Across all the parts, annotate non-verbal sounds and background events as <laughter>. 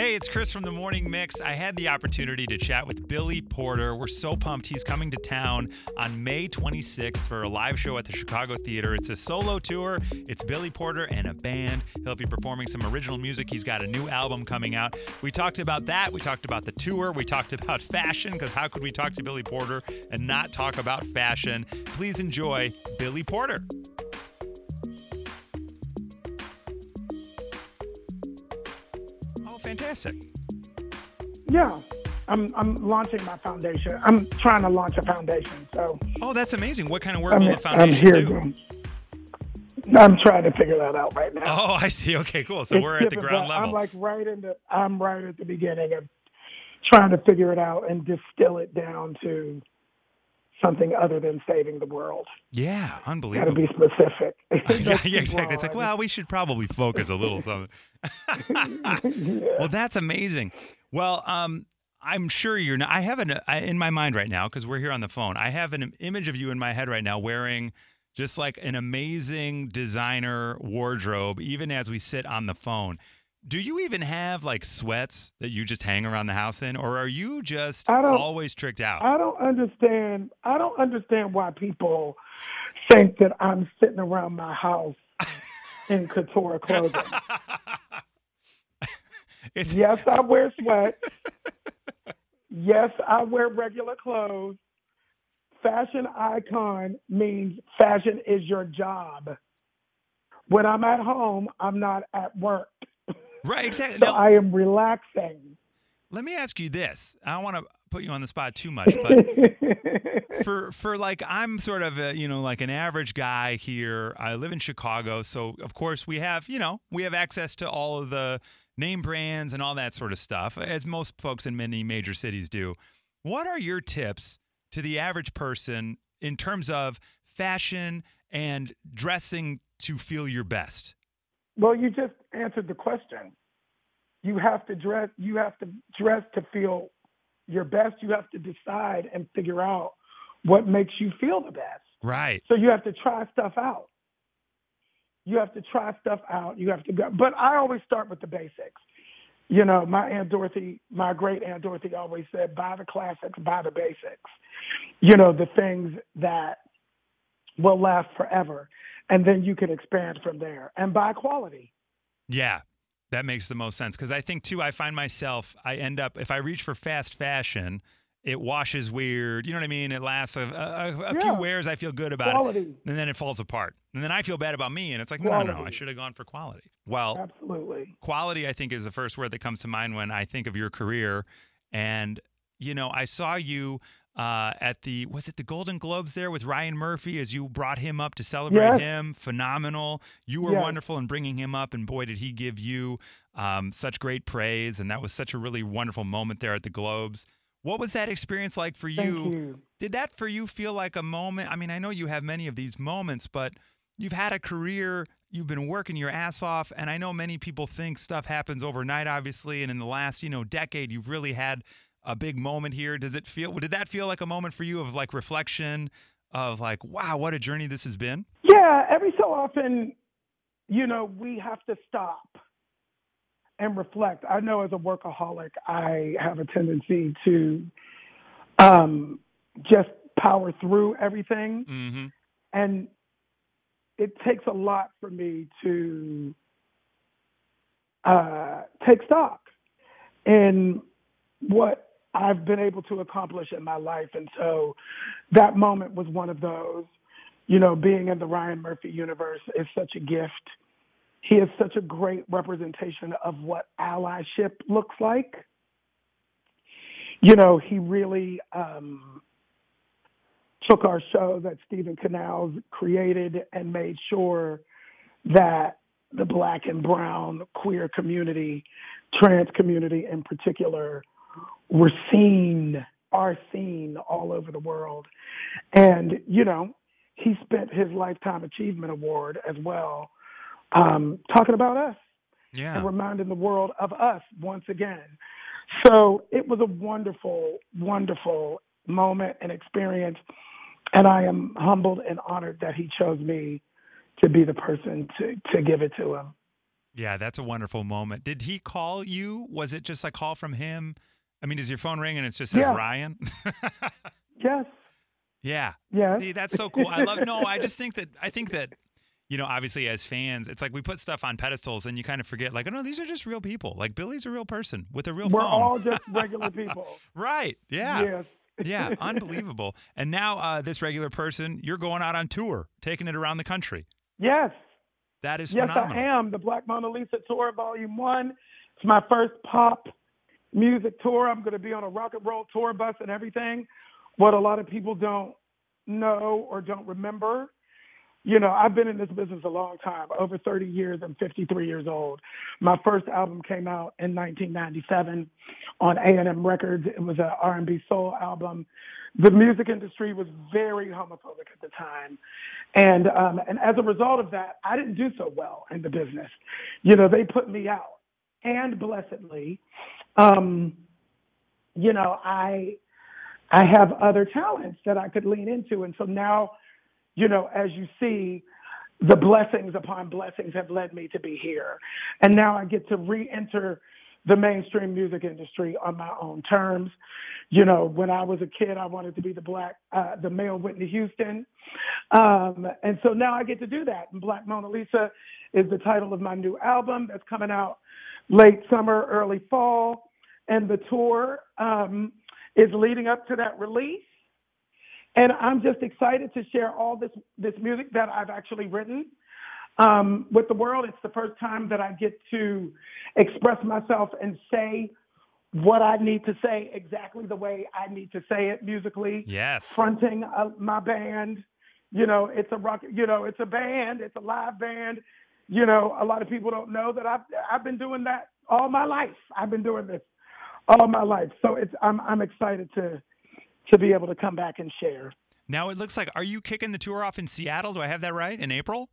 Hey, it's Chris from the Morning Mix. I had the opportunity to chat with Billy Porter. We're so pumped. He's coming to town on May 26th for a live show at the Chicago Theater. It's a solo tour. It's Billy Porter and a band. He'll be performing some original music. He's got a new album coming out. We talked about that. We talked about the tour. We talked about <laughs> fashion because how could we talk to Billy Porter and not talk about fashion? Please enjoy Billy Porter. Fantastic. Yeah, I'm I'm launching my foundation. I'm trying to launch a foundation. So Oh, that's amazing. What kind of work I'm, will the I'm foundation here. do? I'm trying to figure that out right now. Oh, <laughs> I see. Okay, cool. So It's we're at the ground level. I'm like right in the. I'm right at the beginning of trying to figure it out and distill it down to something other than saving the world. yeah, unbelievable. Got to be specific. <laughs> <laughs> yeah, yeah, exactly. It's like, well, we should probably focus a little something. yeah. <laughs> well, that's amazing. Well, um, I'm sure you're not. I have an I, in my mind right now because we're here on the phone. I have an image of you in my head right now wearing just like an amazing designer wardrobe, even as we sit on the phone. Do you even have like sweats that you just hang around the house in, or are you just I don't- always tricked out? I don't understand. I don't understand why people think that I'm sitting around my house <laughs> in couture clothing. <laughs> Yes, I wear sweats. <laughs> yes, I wear regular clothes. Fashion icon means fashion is your job. When I'm at home, I'm not at work. Right, exactly. So Now, I am relaxing. let me ask you this. I don't want to put you on the spot too much, but <laughs> for for like I'm sort of a, you know like an average guy here. I live in Chicago, so of course we have you know we have access to all of the name brands and all that sort of stuff, as most folks in many major cities do. What are your tips to the average person in terms of fashion and dressing to feel your best? Well, you just answered the question. You have to dress. You have to dress to feel your best. You have to decide and figure out what makes you feel the best. Right. So you have to try stuff out. You have to try stuff out. You have to go. But I always start with the basics. You know, my Aunt Dorothy, my great Aunt Dorothy always said, buy the classics, buy the basics. You know, the things that will last forever. And then you can expand from there and buy quality. Yeah, that makes the most sense because I think too. I find myself I end up if I reach for fast fashion, it washes weird. You know what I mean? It lasts a, a, a few wears. I feel good about Quality. it, and then it falls apart, and then I feel bad about me. And it's like, no, no, no, I should have gone for quality. Well, Absolutely. quality I think is the first word that comes to mind when I think of your career. And you know, I saw you uh, at the was it the Golden Globes there with Ryan Murphy as you brought him up to celebrate Yes. him. Phenomenal. You were Yes. wonderful in bringing him up, and boy, did he give you um, such great praise. And that was such a really wonderful moment there at the Globes. What was that experience like for Thank you. did that for you feel like a moment? I mean, I know you have many of these moments, but you've had a career, you've been working your ass off, and I know many people think stuff happens overnight, obviously. And in the last, you know, decade, you've really had a big moment here. Does it feel? Did that feel like a moment for you of like reflection, of like, wow, what a journey this has been? Yeah, every so often, you know, we have to stop and reflect. I know as a workaholic, I have a tendency to um, just power through everything. Mm-hmm. And it takes a lot for me to uh, take stock in what I've been able to accomplish in my life. And so that moment was one of those. You know, being in the Ryan Murphy universe is such a gift. He is such a great representation of what allyship looks like. You know, he really um, took our show that Steven Canals created and made sure that the black and brown queer community, trans community in particular, were seen, are seen all over the world. And, you know, he spent his Lifetime Achievement Award as well um, talking about us Yeah. and reminding the world of us once again. So it was a wonderful, wonderful moment and experience. And I am humbled and honored that he chose me to be the person to, to give it to him. Yeah, that's a wonderful moment. Did he call you? Was it just a call from him? I mean, does your phone ring and it just says Yeah. Ryan? <laughs> Yes. yeah. Yes. See, that's so cool. I love. No, I just think that I think that you know, obviously as fans, it's like we put stuff on pedestals and you kind of forget, like, oh no, these are just real people. Like Billy's a real person with a real We're phone. all just <laughs> regular people. right. Yeah. Yes. yeah. <laughs> Unbelievable. And now uh, this regular person, you're going out on tour, taking it around the country. Yes. That is Yes, phenomenal. I am. The Black Mona Lisa Tour, Volume One. It's my first pop music tour. I'm going to be on a rock and roll tour bus and everything. What a lot of people don't know or don't remember. You know, I've been in this business a long time, over 30 years. I'm 53 years old. My first album came out in 1997 on A&M Records. It was a R&B soul album. The music industry was very homophobic at the time, and um, and as a result of that, I didn't do so well in the business. You know, they put me out, and blessedly, um, you know, I I have other talents that I could lean into, and so now, you know, as you see, the blessings upon blessings have led me to be here, and now I get to re-enter the mainstream music industry on my own terms. You know, when I was a kid, I wanted to be the black, uh, the male Whitney Houston, um, and so now I get to do that. And Black Mona Lisa is the title of my new album that's coming out late summer, early fall, and the tour um, is leading up to that release. And I'm just excited to share all this this music that I've actually written um, with the world. It's the first time that I get to express myself and say what I need to say exactly the way I need to say it musically. Yes. Fronting uh, my band, you know, it's a rock, you know, it's a band, it's a live band. You know, a lot of people don't know that I've I've been doing that all my life. I've been doing this all my life, so it's I'm I'm excited to to be able to come back and share. Now it looks like, are you kicking the tour off in Seattle? Do I have that right? In April?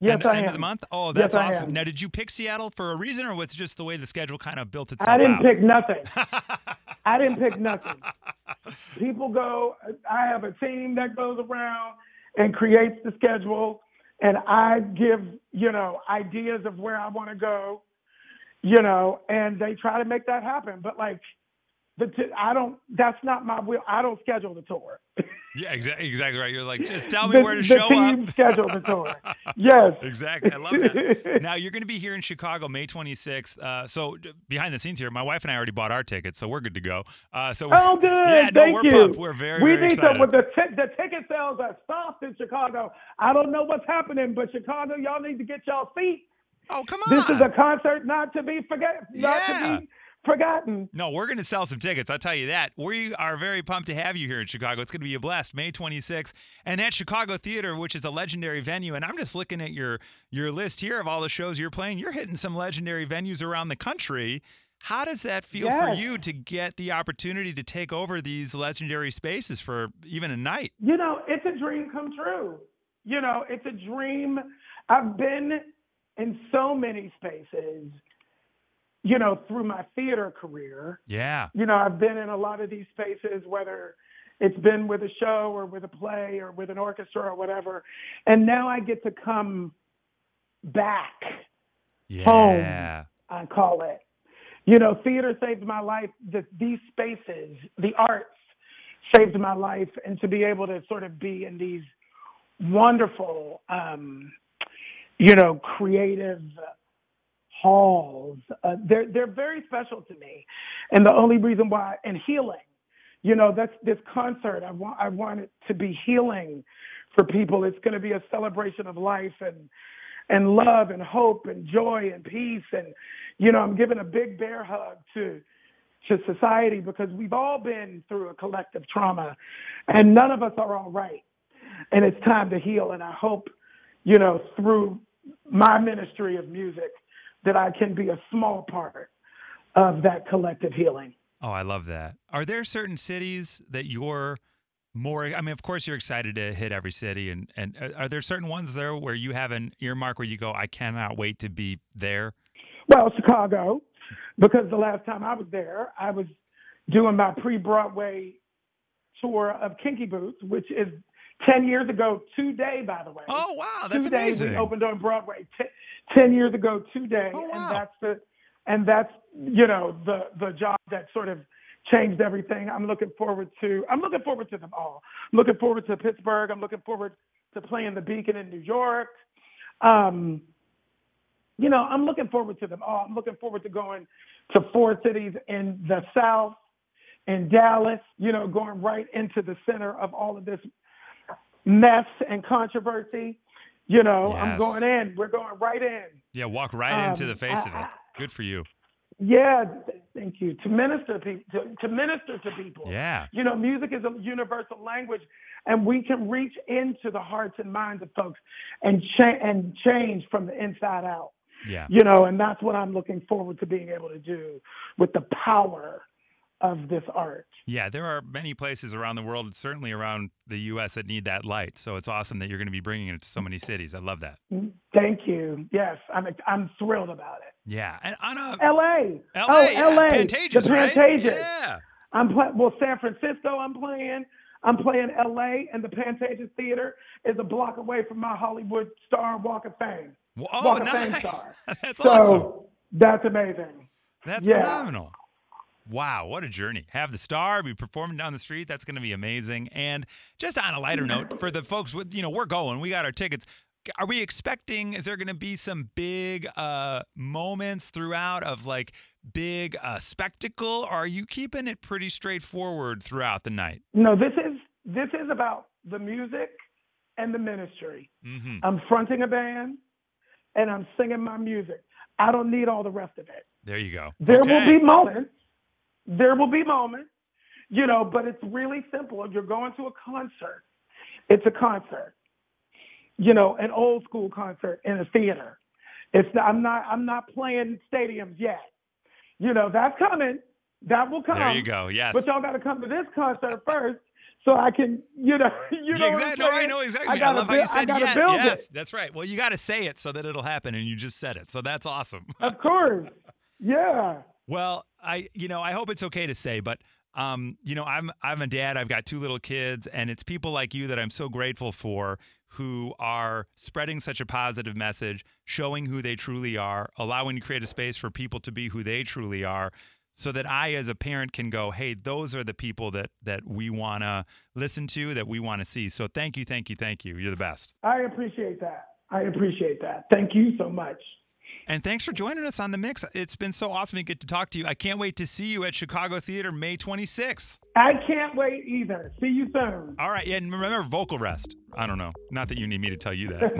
Yes, end, I end am. of the month? Oh, that's I awesome. Now, did you pick Seattle for a reason, or was it just the way the schedule kind of built itself I didn't out? pick nothing. <laughs> I didn't pick nothing. People go. I have a team that goes around and creates the schedule, and I give you know ideas of where I want to go, you know, and they try to make that happen. But like, the t- I don't. That's not my will. I don't schedule the tour. <laughs> yeah, exactly, exactly right. You're like, just tell me the, where to show up." the show team up. schedule the tour. <laughs> Yes. Exactly. I love that. <laughs> now you're going to be here in Chicago May 26th. Uh, so behind the scenes here, my wife and I already bought our tickets, so we're good to go. Uh, so Oh, good. Yeah, no, Thank we're you. pumped. We're very, we very need excited. to. With the t- the ticket sales are soft in Chicago. I don't know what's happening, but Chicago, y'all need to get y'all feet. oh, come on. This is a concert not to be forget, not Yeah. to be forgotten. No, we're going to sell some tickets. I'll tell you that. We are very pumped to have you here in Chicago. It's going to be a blast, May 26th. And at Chicago Theater, which is a legendary venue. And I'm just looking at your your list here of all the shows you're playing. You're hitting some legendary venues around the country. How does that feel for you to get the opportunity to take over these legendary spaces for even a night? You know, it's a dream come true. You know, it's a dream. I've been in so many spaces. You know, through my theater career. Yeah. you know, I've been in a lot of these spaces, whether it's been with a show or with a play or with an orchestra or whatever. And now I get to come back, Yeah. I call it. You know, theater saved my life. The, these spaces, the arts saved my life. And to be able to sort of be in these wonderful, um, you know, creative halls, uh, they're, they're very special to me. And the only reason why, and healing, you know, that's this concert. I want, I want it to be healing for people. It's going to be a celebration of life and, and love and hope and joy and peace. And, you know, I'm giving a big bear hug to, to society because we've all been through a collective trauma and none of us are all right. And it's time to heal. And I hope, you know, through my ministry of music that I can be a small part of that collective healing. Oh, I love that. Are there certain cities that you're more? I mean, of course, you're excited to hit every city, and and uh, are there certain ones there where you have an earmark where you go, I cannot wait to be there? Well, Chicago, because the last time I was there, I was doing my pre-Broadway tour of Kinky Boots, which is 10 years ago today, by the way. Oh, wow, that's Two days we amazing. opened on Broadway. T- ten years ago today, Oh, wow. and that's the and that's you know the the job that sort of changed everything. I'm looking forward to I'm looking forward to them all. I'm looking forward to Pittsburgh. I'm looking forward to playing the Beacon in New York. Um, you know, I'm looking forward to them all. I'm looking forward to going to four cities in the South, in Dallas, you know, going right into the center of all of this mess and controversy. You know, I'm going in. We're going right in. Yeah, walk right into Um, the face of it. Good for you. Yeah, th- thank you. To minister pe- to, to minister to people. Yeah. You know, music is a universal language, and we can reach into the hearts and minds of folks and cha- and change from the inside out. Yeah. You know, and that's what I'm looking forward to being able to do with the power of this art. Yeah, there are many places around the world, certainly around the U.S., that need that light. So it's awesome that you're going to be bringing it to so many cities. I love that. Mm, thank you. Yes, I'm I'm thrilled about it. Yeah, and on a L.A. L.A. Oh, yeah, L.A. Pantages, the right? Pantages. Yeah. I'm playing. Well, San Francisco. I'm playing. I'm playing L.A. and the Pantages Theater is a block away from my Hollywood Star Walk of Fame. Well, oh, Walk of Fame nice. star. <laughs> That's so awesome. that's amazing. That's yeah. phenomenal. Wow, what a journey. Have the star, be performing down the street. That's going to be amazing. And just on a lighter note, for the folks with, you know, we're going, we got our tickets. Are we expecting, is there going to be some big uh, moments throughout of like big uh, spectacle? Or are you keeping it pretty straightforward throughout the night? No, this is this is about the music and the ministry. hmm I'm fronting a band and I'm singing my music. I don't need all the rest of it. There you go. There Okay. will be moments. There will be moments, you know, but it's really simple. If you're going to a concert. It's a concert. You know, an old school concert in a theater. It's I'm not I'm not playing stadiums yet. You know, that's coming. That will come. There you go. Yes. But y'all got to come to this concert first, so I can, you know, <laughs> you know Yeah, what I'm exactly. No, I know exactly. I I, gotta love how you build- I said gotta yet. build yes, it. that's right. Well, you got to say it so that it'll happen, and you just said it, so that's awesome. Of course. <laughs> Yeah. Well, I you know I hope it's okay to say, but um, you know I'm I'm a dad. I've got two little kids, and it's people like you that I'm so grateful for who are spreading such a positive message, showing who they truly are, allowing to create a space for people to be who they truly are. So that I, as a parent, can go, hey, those are the people that that we want to listen to, that we want to see. So thank you, thank you, thank you. You're the best. I appreciate that. I appreciate that. Thank you so much. And thanks for joining us on the mix. It's been so awesome to get to talk to you. I can't wait to see you at Chicago Theater May 26th. I can't wait either. See you soon. All right. Yeah, and remember vocal rest. I don't know. Not that you need me to tell you that.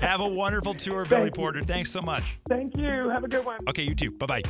<laughs> Have a wonderful tour, Billy Thank you. Porter. Thanks so much. Thank you. Have a good one. Okay, you too. Bye bye.